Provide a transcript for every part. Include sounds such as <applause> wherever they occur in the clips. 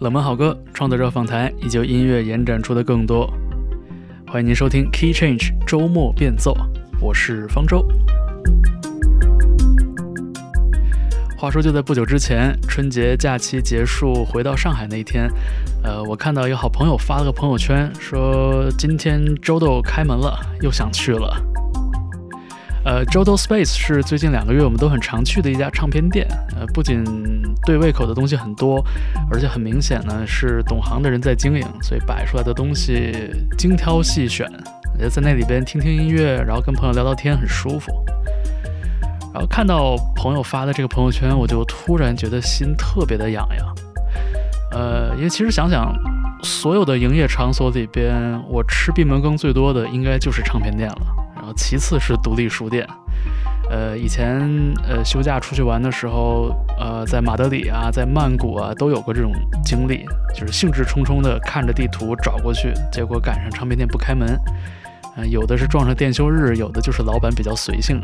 冷门好歌、创作者访谈，以及音乐延展出的更多。欢迎您收听 Key Change 周末变奏，我是方舟。话说，就在不久之前，春节假期结束回到上海那一天，呃，我看到一个好朋友发了个朋友圈，说今天周豆开门了，又想去了。呃，Jodo Space 是最近两个月我们都很常去的一家唱片店。呃，不仅对胃口的东西很多，而且很明显呢是懂行的人在经营，所以摆出来的东西精挑细选。也在那里边听听音乐，然后跟朋友聊聊天很舒服。然后看到朋友发的这个朋友圈，我就突然觉得心特别的痒痒。呃，因为其实想想，所有的营业场所里边，我吃闭门羹最多的应该就是唱片店了。其次是独立书店，呃，以前呃休假出去玩的时候，呃，在马德里啊，在曼谷啊，都有过这种经历，就是兴致冲冲的看着地图找过去，结果赶上唱片店不开门，嗯，有的是撞上店休日，有的就是老板比较随性。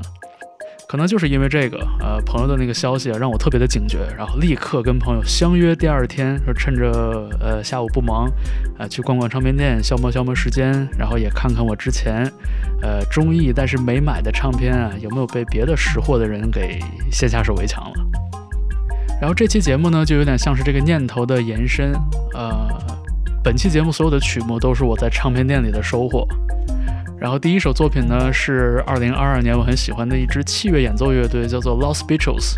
可能就是因为这个，呃，朋友的那个消息啊，让我特别的警觉，然后立刻跟朋友相约第二天，说趁着呃下午不忙，呃，去逛逛唱片店，消磨消磨时间，然后也看看我之前，呃，中意但是没买的唱片啊，有没有被别的识货的人给先下手为强了。然后这期节目呢，就有点像是这个念头的延伸，呃，本期节目所有的曲目都是我在唱片店里的收获。然后第一首作品呢是二零二二年我很喜欢的一支器乐演奏乐队，叫做 Los Beatles。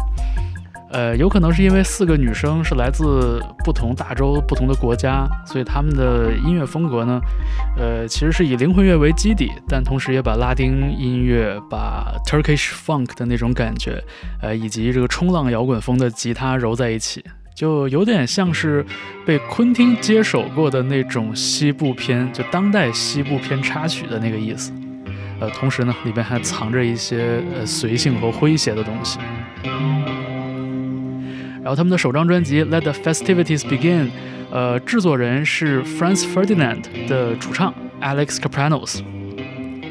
呃，有可能是因为四个女生是来自不同大洲、不同的国家，所以他们的音乐风格呢，呃，其实是以灵魂乐为基底，但同时也把拉丁音乐、把 Turkish Funk 的那种感觉，呃，以及这个冲浪摇滚风的吉他揉在一起。就有点像是被昆汀接手过的那种西部片，就当代西部片插曲的那个意思。呃，同时呢，里边还藏着一些呃随性和诙谐的东西。然后他们的首张专辑《Let the Festivities Begin》，呃，制作人是 Franz Ferdinand 的主唱 Alex Capranos。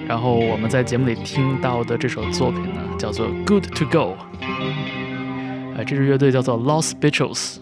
然后我们在节目里听到的这首作品呢，叫做《Good to Go》。哎，这支乐队叫做 Los Beatles。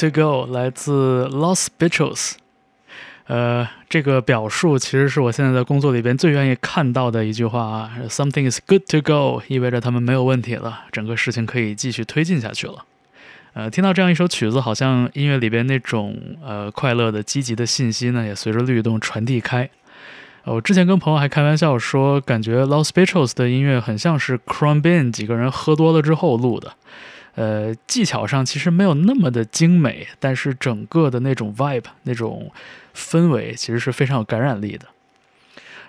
To go，来自 Los Beatles。呃，这个表述其实是我现在在工作里边最愿意看到的一句话啊。Something is good to go，意味着他们没有问题了，整个事情可以继续推进下去了。呃，听到这样一首曲子，好像音乐里边那种呃快乐的、积极的信息呢，也随着律动传递开。我之前跟朋友还开玩笑说，感觉 Los Beatles 的音乐很像是 Crumbin 几个人喝多了之后录的。呃，技巧上其实没有那么的精美，但是整个的那种 vibe、那种氛围其实是非常有感染力的。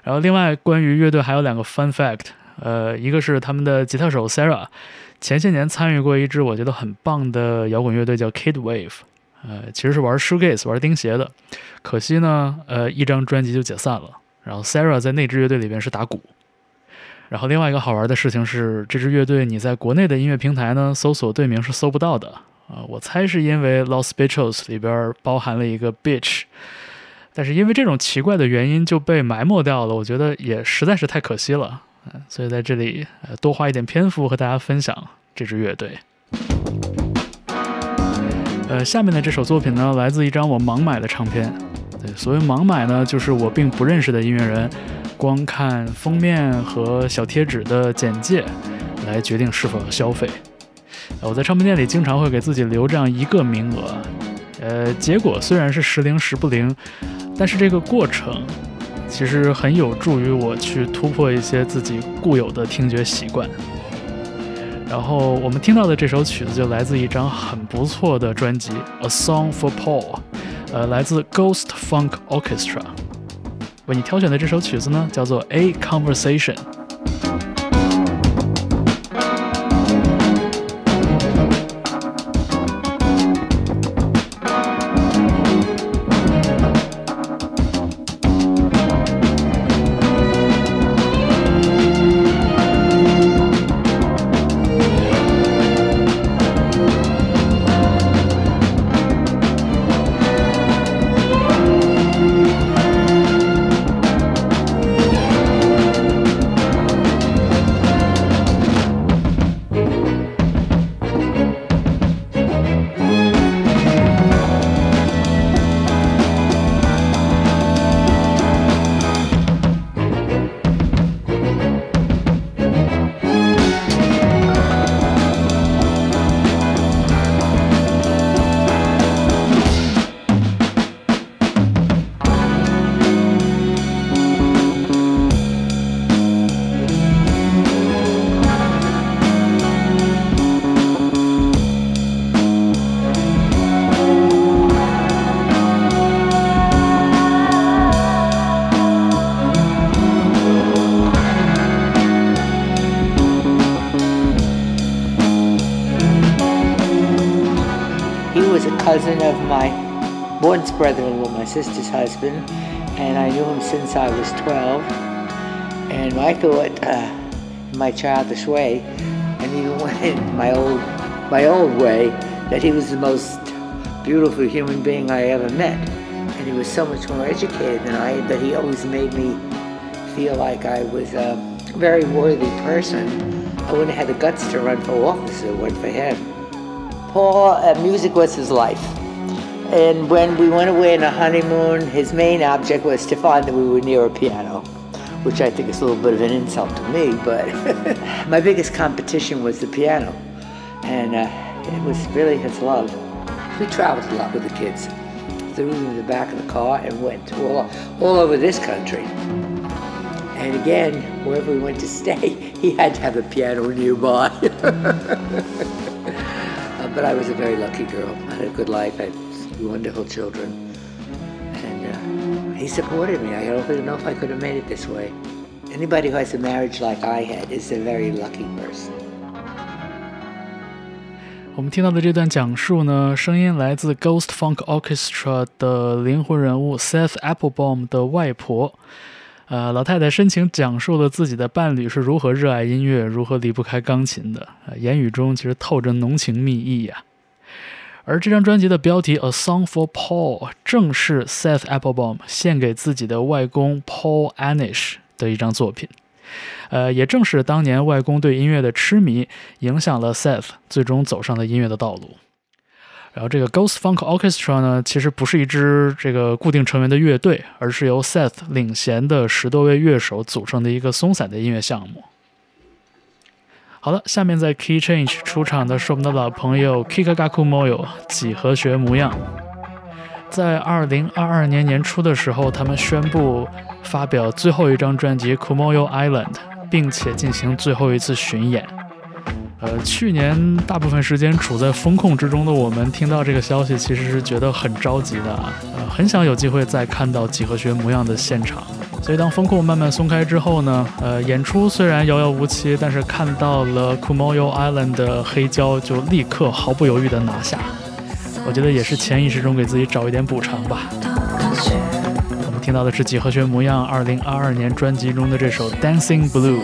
然后，另外关于乐队还有两个 fun fact，呃，一个是他们的吉他手 Sarah，前些年参与过一支我觉得很棒的摇滚乐队叫 Kid Wave，呃，其实是玩 shoegaze、玩钉鞋的，可惜呢，呃，一张专辑就解散了。然后 Sarah 在那支乐队里边是打鼓。然后另外一个好玩的事情是，这支乐队你在国内的音乐平台呢搜索队名是搜不到的啊！我猜是因为 Los Beatles 里边包含了一个 bitch，但是因为这种奇怪的原因就被埋没掉了，我觉得也实在是太可惜了，所以在这里呃多花一点篇幅和大家分享这支乐队。呃，下面的这首作品呢，来自一张我盲买的唱片。对，所谓盲买呢，就是我并不认识的音乐人。光看封面和小贴纸的简介来决定是否要消费。我在唱片店里经常会给自己留这样一个名额，呃，结果虽然是时灵时不灵，但是这个过程其实很有助于我去突破一些自己固有的听觉习惯。然后我们听到的这首曲子就来自一张很不错的专辑《A Song for Paul》，呃，来自 Ghost Funk Orchestra。为你挑选的这首曲子呢，叫做《A Conversation》。Morton's brother-in-law, my sister's husband, and I knew him since I was 12. And I thought, uh, in my childish way, and even <laughs> in my old, my old way, that he was the most beautiful human being I ever met. And he was so much more educated than I, but he always made me feel like I was a very worthy person. I wouldn't have had the guts to run for office if it weren't for him. Paul, uh, music was his life. And when we went away on a honeymoon, his main object was to find that we were near a piano, which I think is a little bit of an insult to me, but <laughs> my biggest competition was the piano. And uh, it was really his love. We traveled a lot with the kids. Threw them in the back of the car and went all, all over this country. And again, wherever we went to stay, <laughs> he had to have a piano nearby. <laughs> but I was a very lucky girl. I had a good life. I wonderful children. And uh, he supported me. I don't even know if I could have made it this way. Anybody who has a marriage like I had is a very lucky person. 我们听到的这段讲述呢，声音来自 Ghost Funk Orchestra 的灵魂人物 Seth Applebaum 的外婆。呃，老太太深情讲述了自己的伴侣是如何热爱音乐，如何离不开钢琴的。呃，言语中其实透着浓情蜜意呀。而这张专辑的标题《A Song for Paul》正是 Seth Applebaum 献给自己的外公 Paul Anish 的一张作品。呃，也正是当年外公对音乐的痴迷，影响了 Seth 最终走上了音乐的道路。然后这个 Ghost Funk Orchestra 呢，其实不是一支这个固定成员的乐队，而是由 Seth 领衔的十多位乐手组成的一个松散的音乐项目。好了，下面在 Key Change 出场的是我们的老朋友 Kikagaku Moyo 几何学模样。在二零二二年年初的时候，他们宣布发表最后一张专辑《Kumoyo Island》，并且进行最后一次巡演。呃，去年大部分时间处在风控之中的我们，听到这个消息，其实是觉得很着急的啊，呃，很想有机会再看到几何学模样的现场。所以当风控慢慢松开之后呢，呃，演出虽然遥遥无期，但是看到了 Kumoyo Island 的黑胶，就立刻毫不犹豫地拿下。我觉得也是潜意识中给自己找一点补偿吧。我们听到的是几何学模样二零二二年专辑中的这首 Dancing Blue。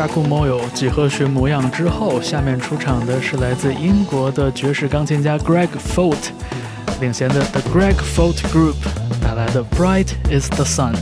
Kikagaku Moyo 几何学模样之后，下面出场的是来自英国的爵士钢琴家 Greg Folt 领衔的 The Greg Folt Group 带来的 Bright Is the Sun。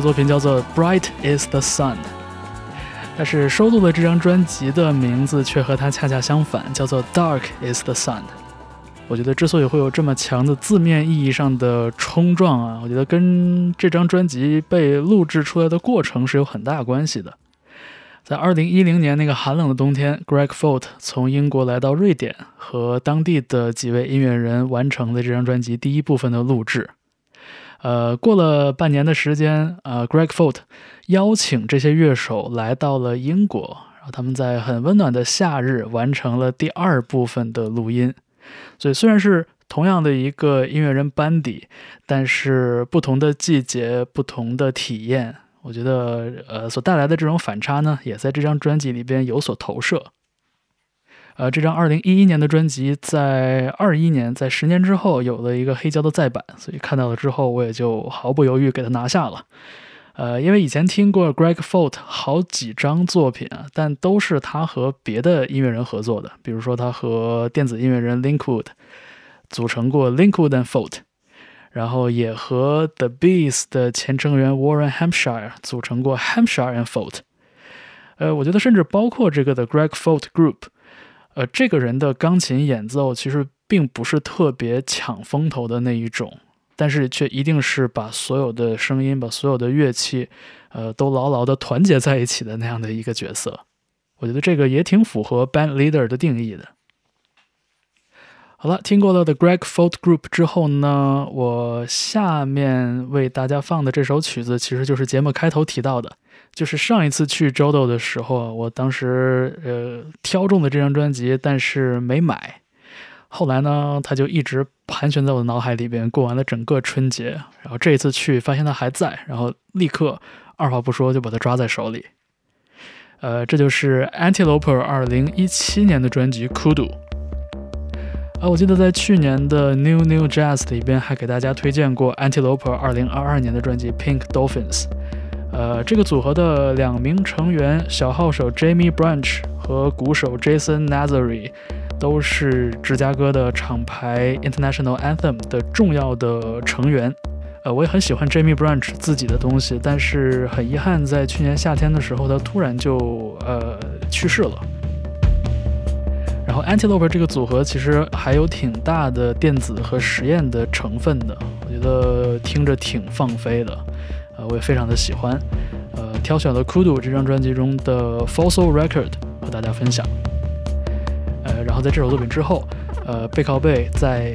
作品叫做《Bright Is the Sun》。但是收录的这张专辑的名字却和它恰恰相反，叫做《Dark Is the Sun》。我觉得之所以会有这么强的字面意义上的冲撞啊，我觉得跟这张专辑被录制出来的过程是有很大关系的。在二零一零年那个寒冷的冬天，Greg Folt 从英国来到瑞典，和当地的几位音乐人完成了这张专辑第一部分的录制。呃，过了半年的时间，呃，Greg Folt 邀请这些乐手来到了英国，然后他们在很温暖的夏日完成了第二部分的录音。所以虽然是同样的一个音乐人班底，但是不同的季节、不同的体验，我觉得呃所带来的这种反差呢，也在这张专辑里边有所投射。呃，这张二零一一年的专辑在二一年，在十年之后有了一个黑胶的再版，所以看到了之后，我也就毫不犹豫给它拿下了。呃，因为以前听过 Greg Folt 好几张作品啊，但都是他和别的音乐人合作的，比如说他和电子音乐人 Linkwood 组成过 Linkwood and Folt，然后也和 The Bees 的前成员 Warren Hampshire 组成过 Hampshire and Folt。呃，我觉得甚至包括这个的 Greg Folt Group，呃，这个人的钢琴演奏其实并不是特别抢风头的那一种。但是却一定是把所有的声音、把所有的乐器，呃，都牢牢的团结在一起的那样的一个角色。我觉得这个也挺符合 band leader 的定义的。好了，听过了 The Greg Folt Group 之后呢，我下面为大家放的这首曲子，其实就是节目开头提到的，就是上一次去 Jodo 的时候，我当时呃挑中的这张专辑，但是没买。后来呢，他就一直盘旋在我的脑海里边，过完了整个春节。然后这一次去，发现他还在，然后立刻二话不说就把他抓在手里。呃，这就是 Antiloper 二零一七年的专辑《Kudu》。啊，我记得在去年的 New New Jazz 里边还给大家推荐过 Antiloper 二零二二年的专辑《Pink Dolphins》。呃，这个组合的两名成员小号手 Jamie Branch 和鼓手 Jason Nazary。都是芝加哥的厂牌 International Anthem 的重要的成员。呃，我也很喜欢 Jamie Branch 自己的东西，但是很遗憾，在去年夏天的时候，他突然就呃去世了。然后 Antelope 这个组合其实还有挺大的电子和实验的成分的，我觉得听着挺放飞的。我也非常的喜欢。呃，挑选了 Kudu 这张专辑中的 Fossil Record 和大家分享。呃，然后在这首作品之后，呃，背靠背再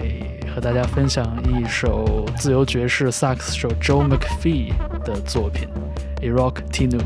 和大家分享一首自由爵士萨克斯手 Joe McPhee 的作品《Iraq Tinu》。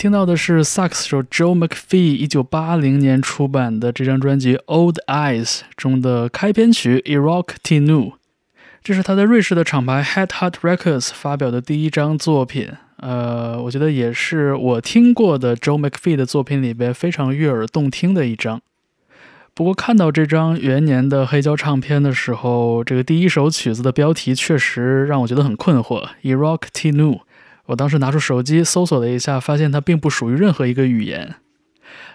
听到的是萨克斯手 Joe McPhee 一九八零年出版的这张专辑《Old Eyes》中的开篇曲《Iraq T Nu》，这是他在瑞士的厂牌 Head Heart Records 发表的第一张作品。呃，我觉得也是我听过的 Joe McPhee 的作品里边非常悦耳动听的一张。不过看到这张元年的黑胶唱片的时候，这个第一首曲子的标题确实让我觉得很困惑，《Iraq T Nu》。我当时拿出手机搜索了一下，发现它并不属于任何一个语言。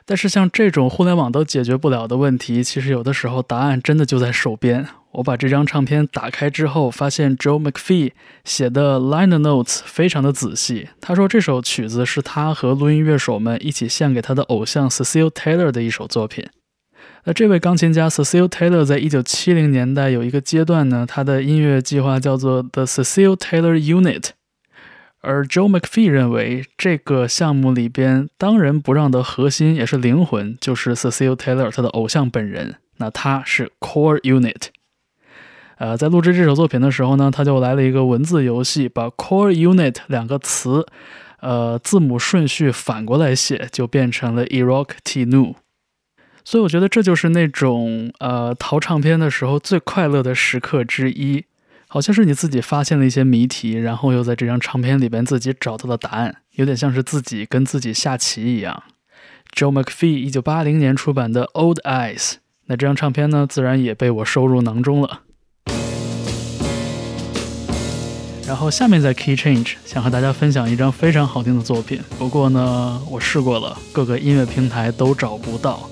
但是像这种互联网都解决不了的问题，其实有的时候答案真的就在手边。我把这张唱片打开之后，发现 Joe McPhee 写的 liner notes 非常的仔细。他说这首曲子是他和录音乐手们一起献给他的偶像 Cecil Taylor 的一首作品。那这位钢琴家 Cecil Taylor 在一九七零年代有一个阶段呢，他的音乐计划叫做 The Cecil Taylor Unit。而 Joe McPhee 认为，这个项目里边当仁不让的核心也是灵魂，就是 Cecil Taylor 他的偶像本人。那他是 Core Unit。呃，在录制这首作品的时候呢，他就来了一个文字游戏，把 Core Unit 两个词，呃，字母顺序反过来写，就变成了 Iraq T Nu。所以我觉得这就是那种呃淘唱片的时候最快乐的时刻之一。好像是你自己发现了一些谜题，然后又在这张唱片里边自己找到了答案，有点像是自己跟自己下棋一样。Joe McPhee 一九八零年出版的《Old Eyes》，那这张唱片呢，自然也被我收入囊中了。然后下面在 Key Change 想和大家分享一张非常好听的作品，不过呢，我试过了，各个音乐平台都找不到。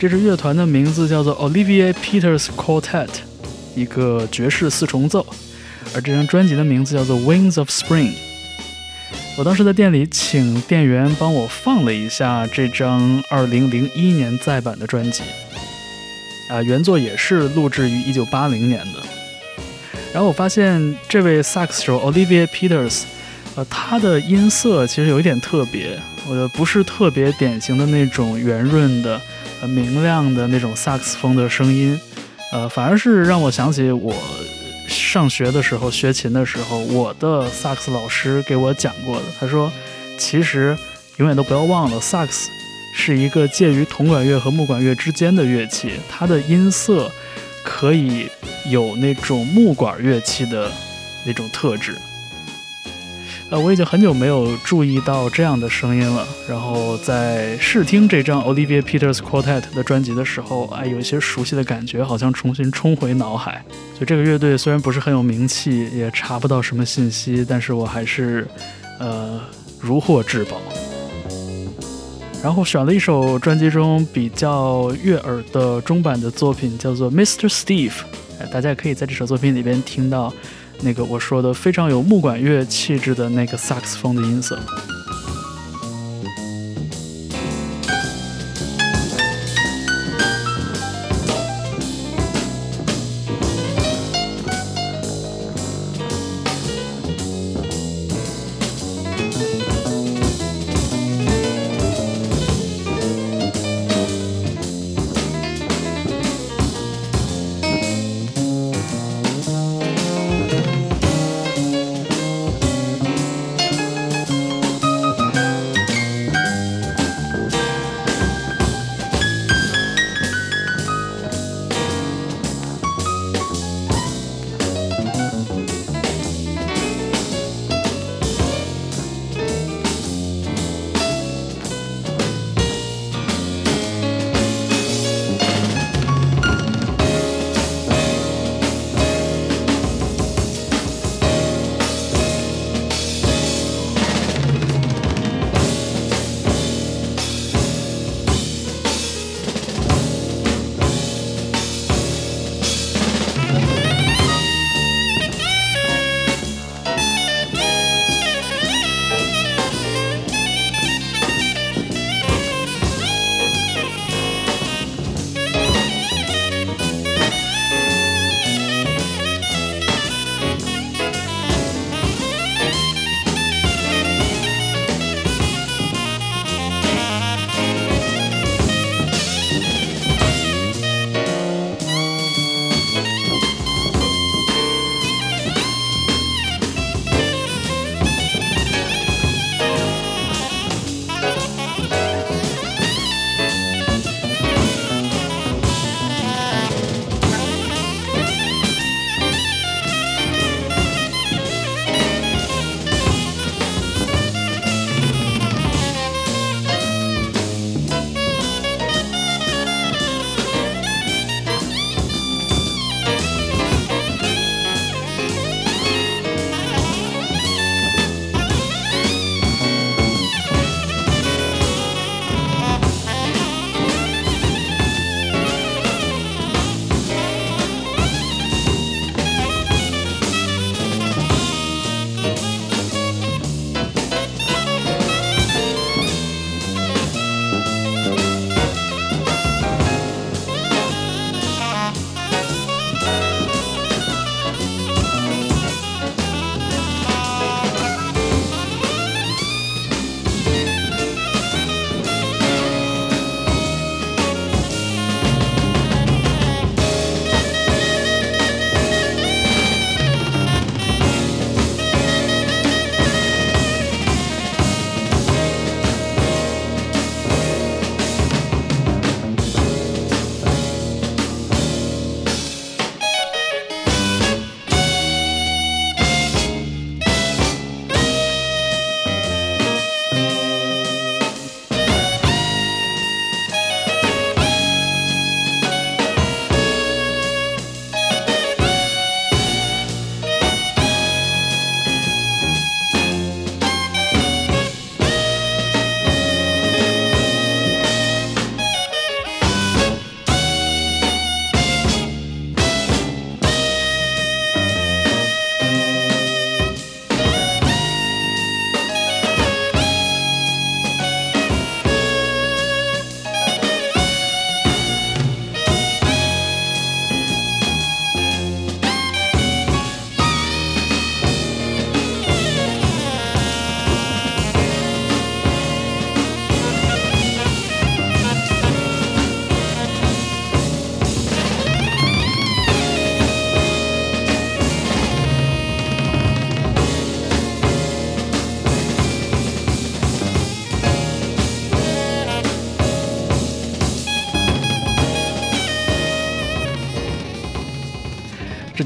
这支乐团的名字叫做 Olivia Peters Quartet，一个爵士四重奏。而这张专辑的名字叫做《Wings of Spring》。我当时在店里请店员帮我放了一下这张2001年再版的专辑，啊，原作也是录制于1980年的。然后我发现这位萨克斯手 Olivia Peters，呃，他的音色其实有一点特别，呃，不是特别典型的那种圆润的、呃明亮的那种萨克斯风的声音，呃，反而是让我想起我。上学的时候学琴的时候，我的萨克斯老师给我讲过的。他说，其实永远都不要忘了，萨克斯是一个介于铜管乐和木管乐之间的乐器，它的音色可以有那种木管乐器的那种特质。呃，我已经很久没有注意到这样的声音了。然后在试听这张 Olivia Peters Quartet 的专辑的时候，哎，有一些熟悉的感觉，好像重新冲回脑海。就这个乐队虽然不是很有名气，也查不到什么信息，但是我还是呃如获至宝。然后选了一首专辑中比较悦耳的中版的作品，叫做 Mr. Steve。大家可以在这首作品里边听到。那个我说的非常有木管乐气质的那个萨克斯风的音色。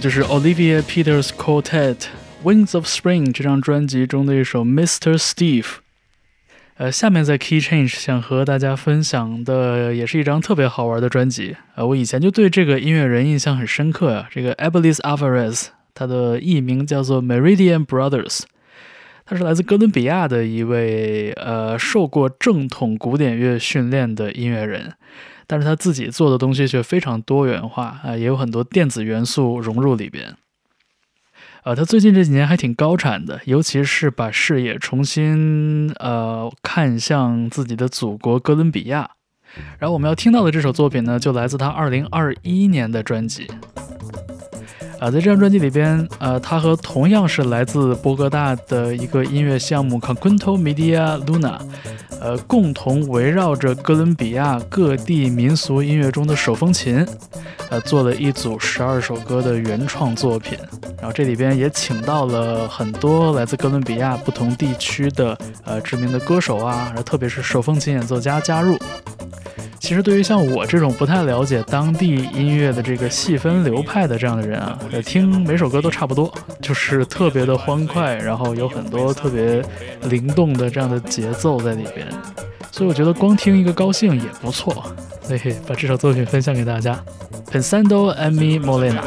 这就是 Olivia Peters Quartet Wings of Spring 这张专辑中的一首 Mr. Steve。呃，下面在 Key Change 想和大家分享的也是一张特别好玩的专辑。呃，我以前就对这个音乐人印象很深刻啊、这个 Abelis Alvarez，他的艺名叫做 Meridian Brothers。他是来自哥伦比亚的一位呃受过正统古典乐训练的音乐人，但是他自己做的东西却非常多元化啊、也有很多电子元素融入里边。呃，他最近这几年还挺高产的，尤其是把视野重新呃看向自己的祖国哥伦比亚。然后我们要听到的这首作品呢，就来自他2021年的专辑。啊，在这张专辑里边，呃，他和同样是来自波哥大的一个音乐项目 Conquento Media Luna，呃，共同围绕着哥伦比亚各地民俗音乐中的手风琴，呃，做了一组十二首歌的原创作品。然后这里边也请到了很多来自哥伦比亚不同地区的呃知名的歌手啊，然后特别是手风琴演奏家加入。其实对于像我这种不太了解当地音乐的这个细分流派的这样的人啊，听每首歌都差不多，就是特别的欢快，然后有很多特别灵动的这样的节奏在里边，所以我觉得光听一个高兴也不错。嘿嘿把这首作品分享给大家，Pensando en mi Molena。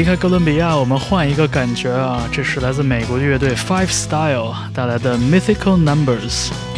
离开哥伦比亚，我们换一个感觉啊，这是来自美国的乐队 Five Style 带来的 Mythical Numbers。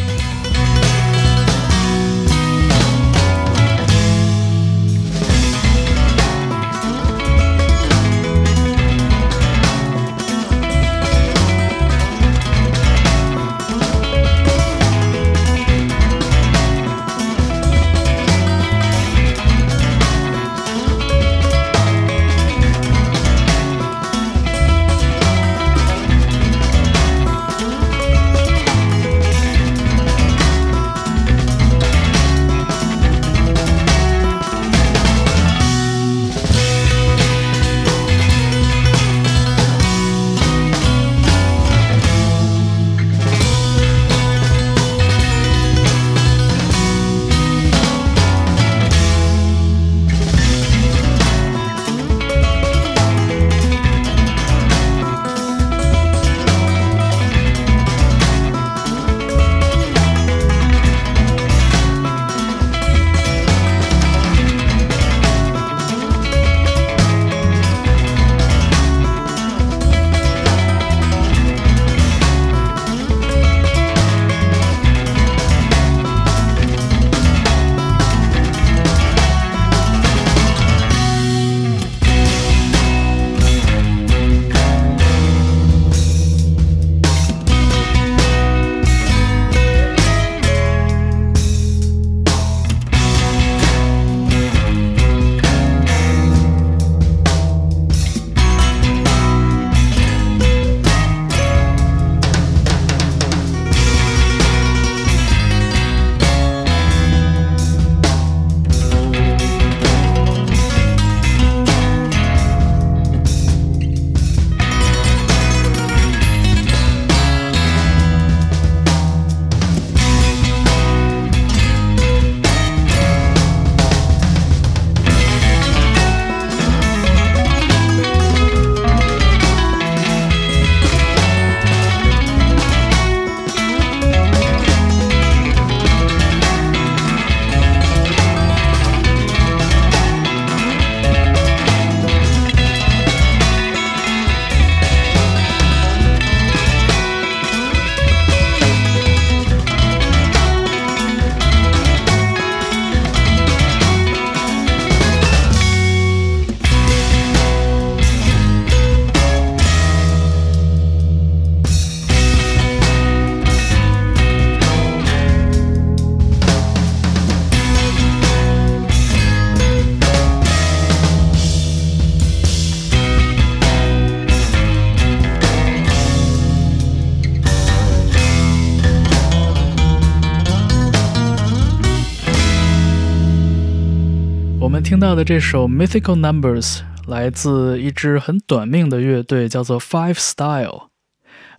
到的这首 Mythical Numbers 来自一支很短命的乐队，叫做 Five Style。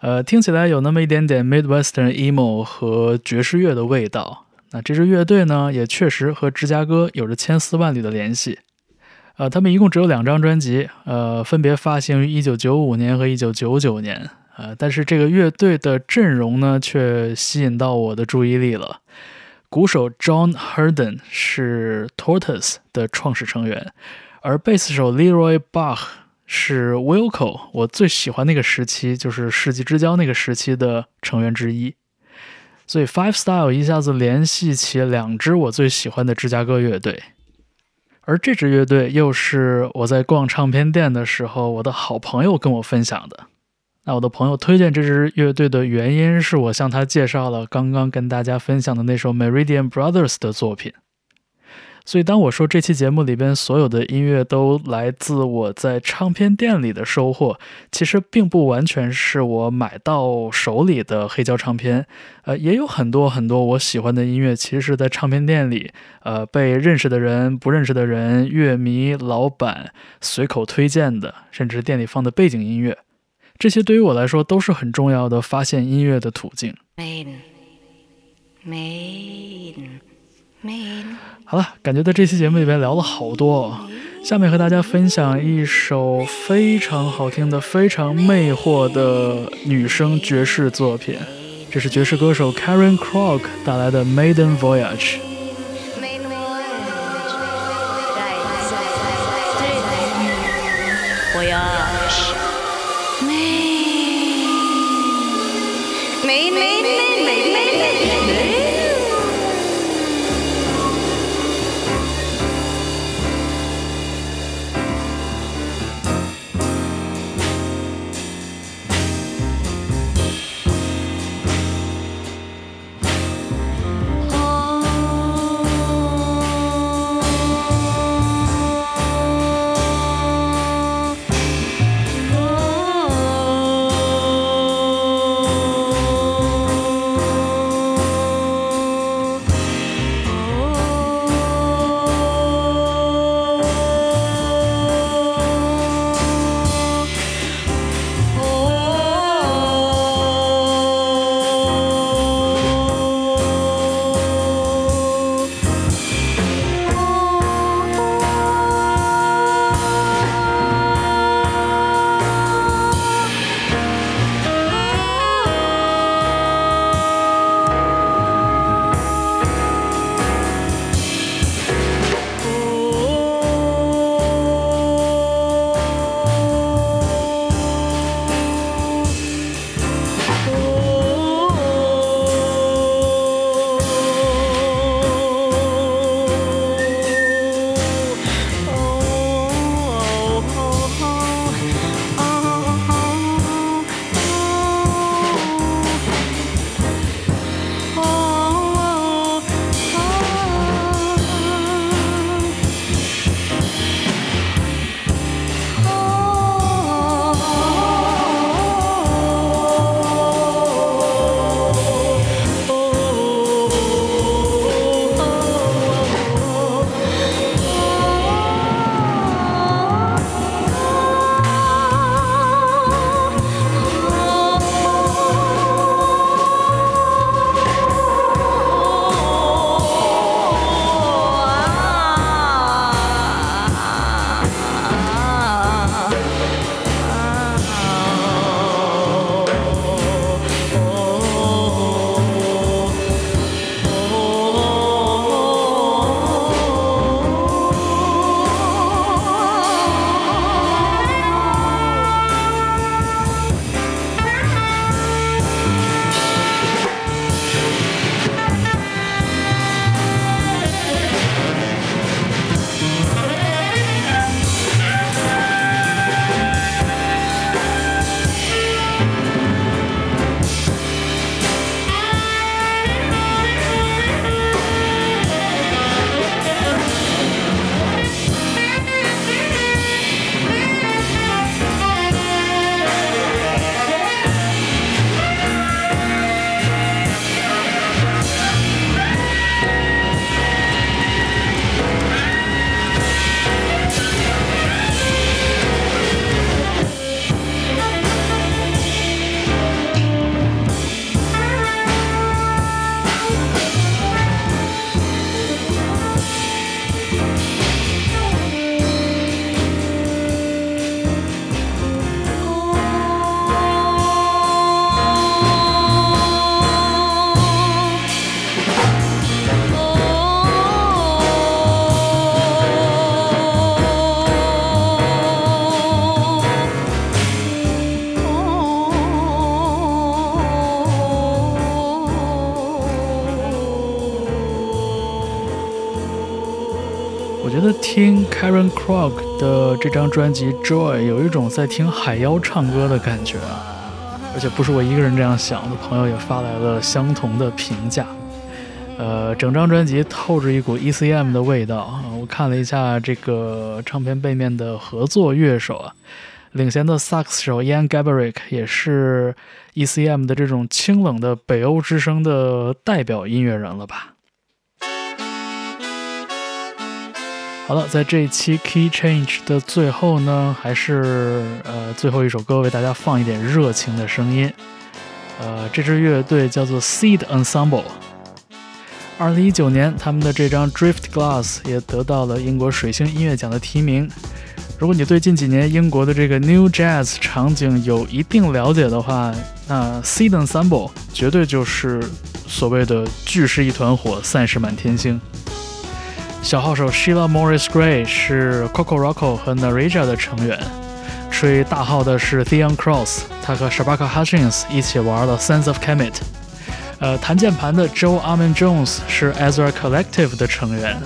呃，听起来有那么一点点 Midwestern emo 和爵士乐的味道。那这支乐队呢，也确实和芝加哥有着千丝万缕的联系。呃，他们一共只有两张专辑，呃，分别发行于1995年和1999年。呃，但是这个乐队的阵容呢，却吸引到我的注意力了。鼓手 John Herden 是 Tortoise 的创始成员，而贝斯手 Leroy Bach 是 Wilco 我最喜欢那个时期，就是世纪之交那个时期的成员之一。所以 Five Style 一下子联系起两支我最喜欢的芝加哥乐队，而这支乐队又是我在逛唱片店的时候，我的好朋友跟我分享的。那我的朋友推荐这支乐队的原因是我向他介绍了刚刚跟大家分享的那首 Meridian Brothers 的作品。所以当我说这期节目里边所有的音乐都来自我在唱片店里的收获，其实并不完全是我买到手里的黑胶唱片，呃，也有很多很多我喜欢的音乐，其实是在唱片店里，呃，被认识的人、不认识的人、乐迷、老板随口推荐的，甚至是店里放的背景音乐。这些对于我来说都是很重要的发现音乐的途径。Maiden, maiden, maiden. 好了，感觉在这期节目里边聊了好多、哦，下面和大家分享一首非常好听的、非常魅惑的女声爵士作品，这是爵士歌手 Karen Crook 带来的《Maiden Voyage》。这张专辑《Joy》有一种在听海妖唱歌的感觉啊，而且不是我一个人这样想的，朋友也发来了相同的评价。呃，整张专辑透着一股 ECM 的味道啊！我看了一下这个唱片背面的合作乐手啊，领衔的萨克斯手 Ian Gabrick 也是 ECM 的这种清冷的北欧之声的代表音乐人了吧？好了，在这一期 Key Change 的最后呢，还是呃最后一首歌为大家放一点热情的声音。呃，这支乐队叫做 Seed Ensemble。二零一九年，他们的这张 Drift Glass 也得到了英国水星音乐奖的提名。如果你对近几年英国的这个 New Jazz 场景有一定了解的话，那 Seed Ensemble 绝对就是所谓的聚是一团火，散是满天星。小号手 Sheila Morris Gray 是 Coco Rocco 和 Narija 的成员，吹大号的是 Theon Cross，他和 Shabaka Hutchins 一起玩了 Sense of Kemet。呃，弹键盘的 Joe Armin Jones 是 Ezra Collective 的成员，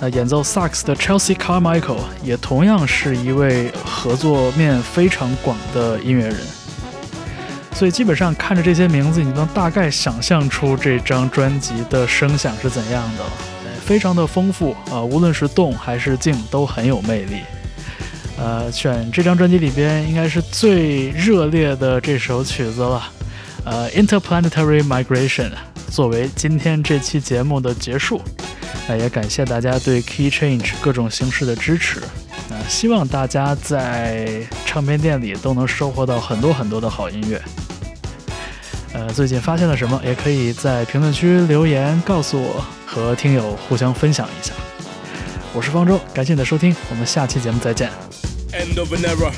那演奏萨克斯的 Chelsea Carmichael 也同样是一位合作面非常广的音乐人。所以基本上看着这些名字，你能大概想象出这张专辑的声响是怎样的了。非常的丰富啊，无论是动还是静都很有魅力。呃，选这张专辑里边应该是最热烈的这首曲子了，呃，《Interplanetary Migration》作为今天这期节目的结束。那也感谢大家对 Key Change 各种形式的支持。那希望大家在唱片店里都能收获到很多很多的好音乐。最近发现了什么，也可以在评论区留言告诉我，和听友互相分享一下。我是方舟，感谢你的收听，我们下期节目再见。End of an era.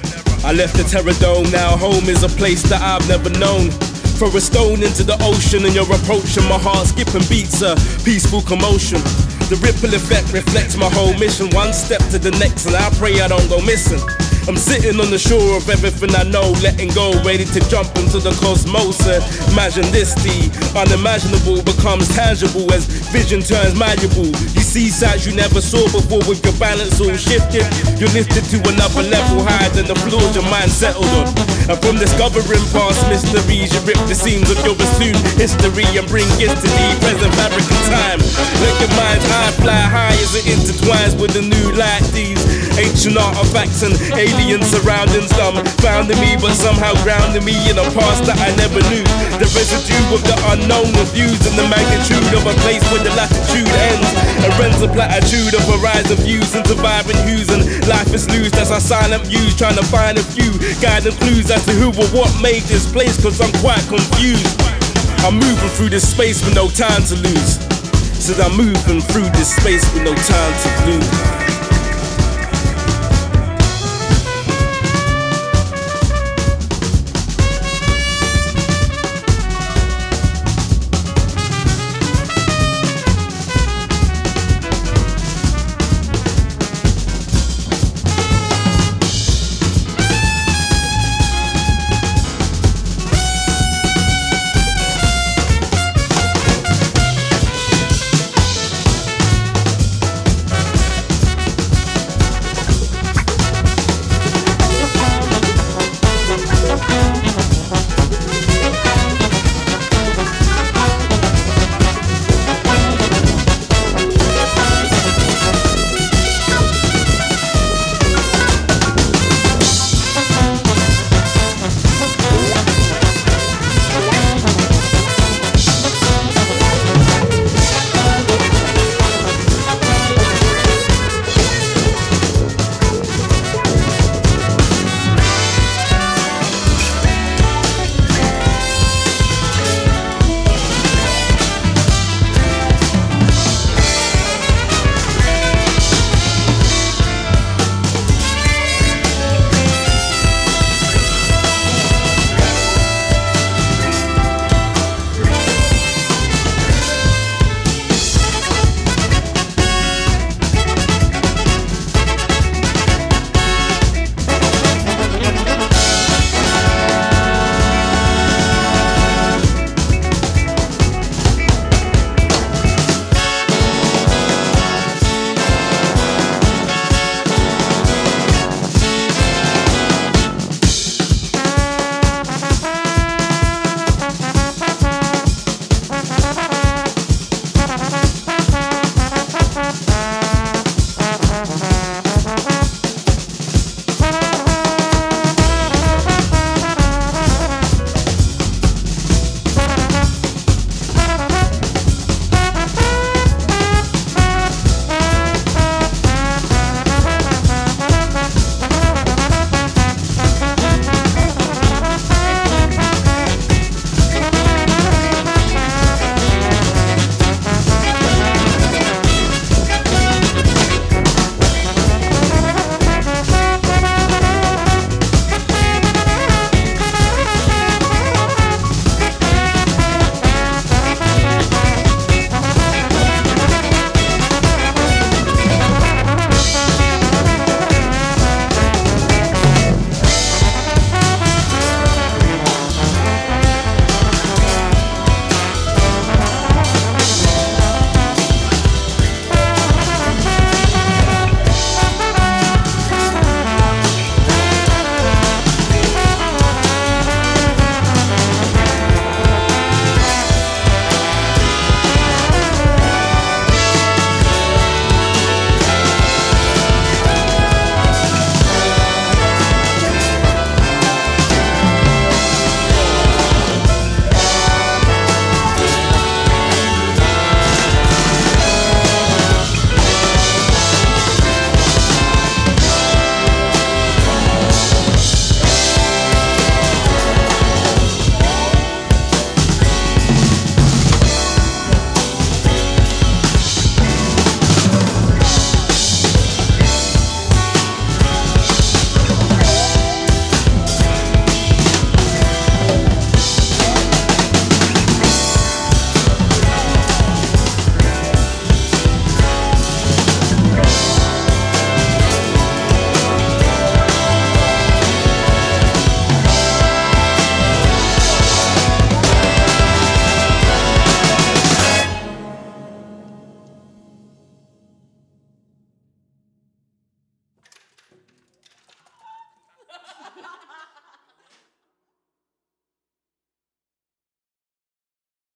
I left the terror dome. Now home is a place that I've never known. Throw a stone into the ocean and you're approaching my heart skipping beats a peaceful commotion. The ripple effect reflects my whole mission. One step to the next, and I pray I don't go missing. I'm sitting on the shore of everything I know, letting go, ready to jump into the cosmos. And imagine this, the unimaginable becomes tangible as vision turns malleable. You see sights you never saw before with your balance all shifted. You're lifted to another level higher than the floors your mind settled on. And from discovering past mysteries, you rip the seams of your assumed history and bring it to the present fabric of time. Let your mind's eye fly high as it intertwines with the new light. These ancient artifacts and alien surroundings dumb founding me, but somehow grounding me in a past that I never knew. The residue of the unknown was used in the magnitude of a place where the latitude ends. And rends the platitude of horizon views and surviving hues, and life is loose. That's our silent muse, trying to find a few guiding clues as to who or what made this place, cause I'm quite confused. I'm moving through this space with no time to lose. Said I'm moving through this space with no time to lose.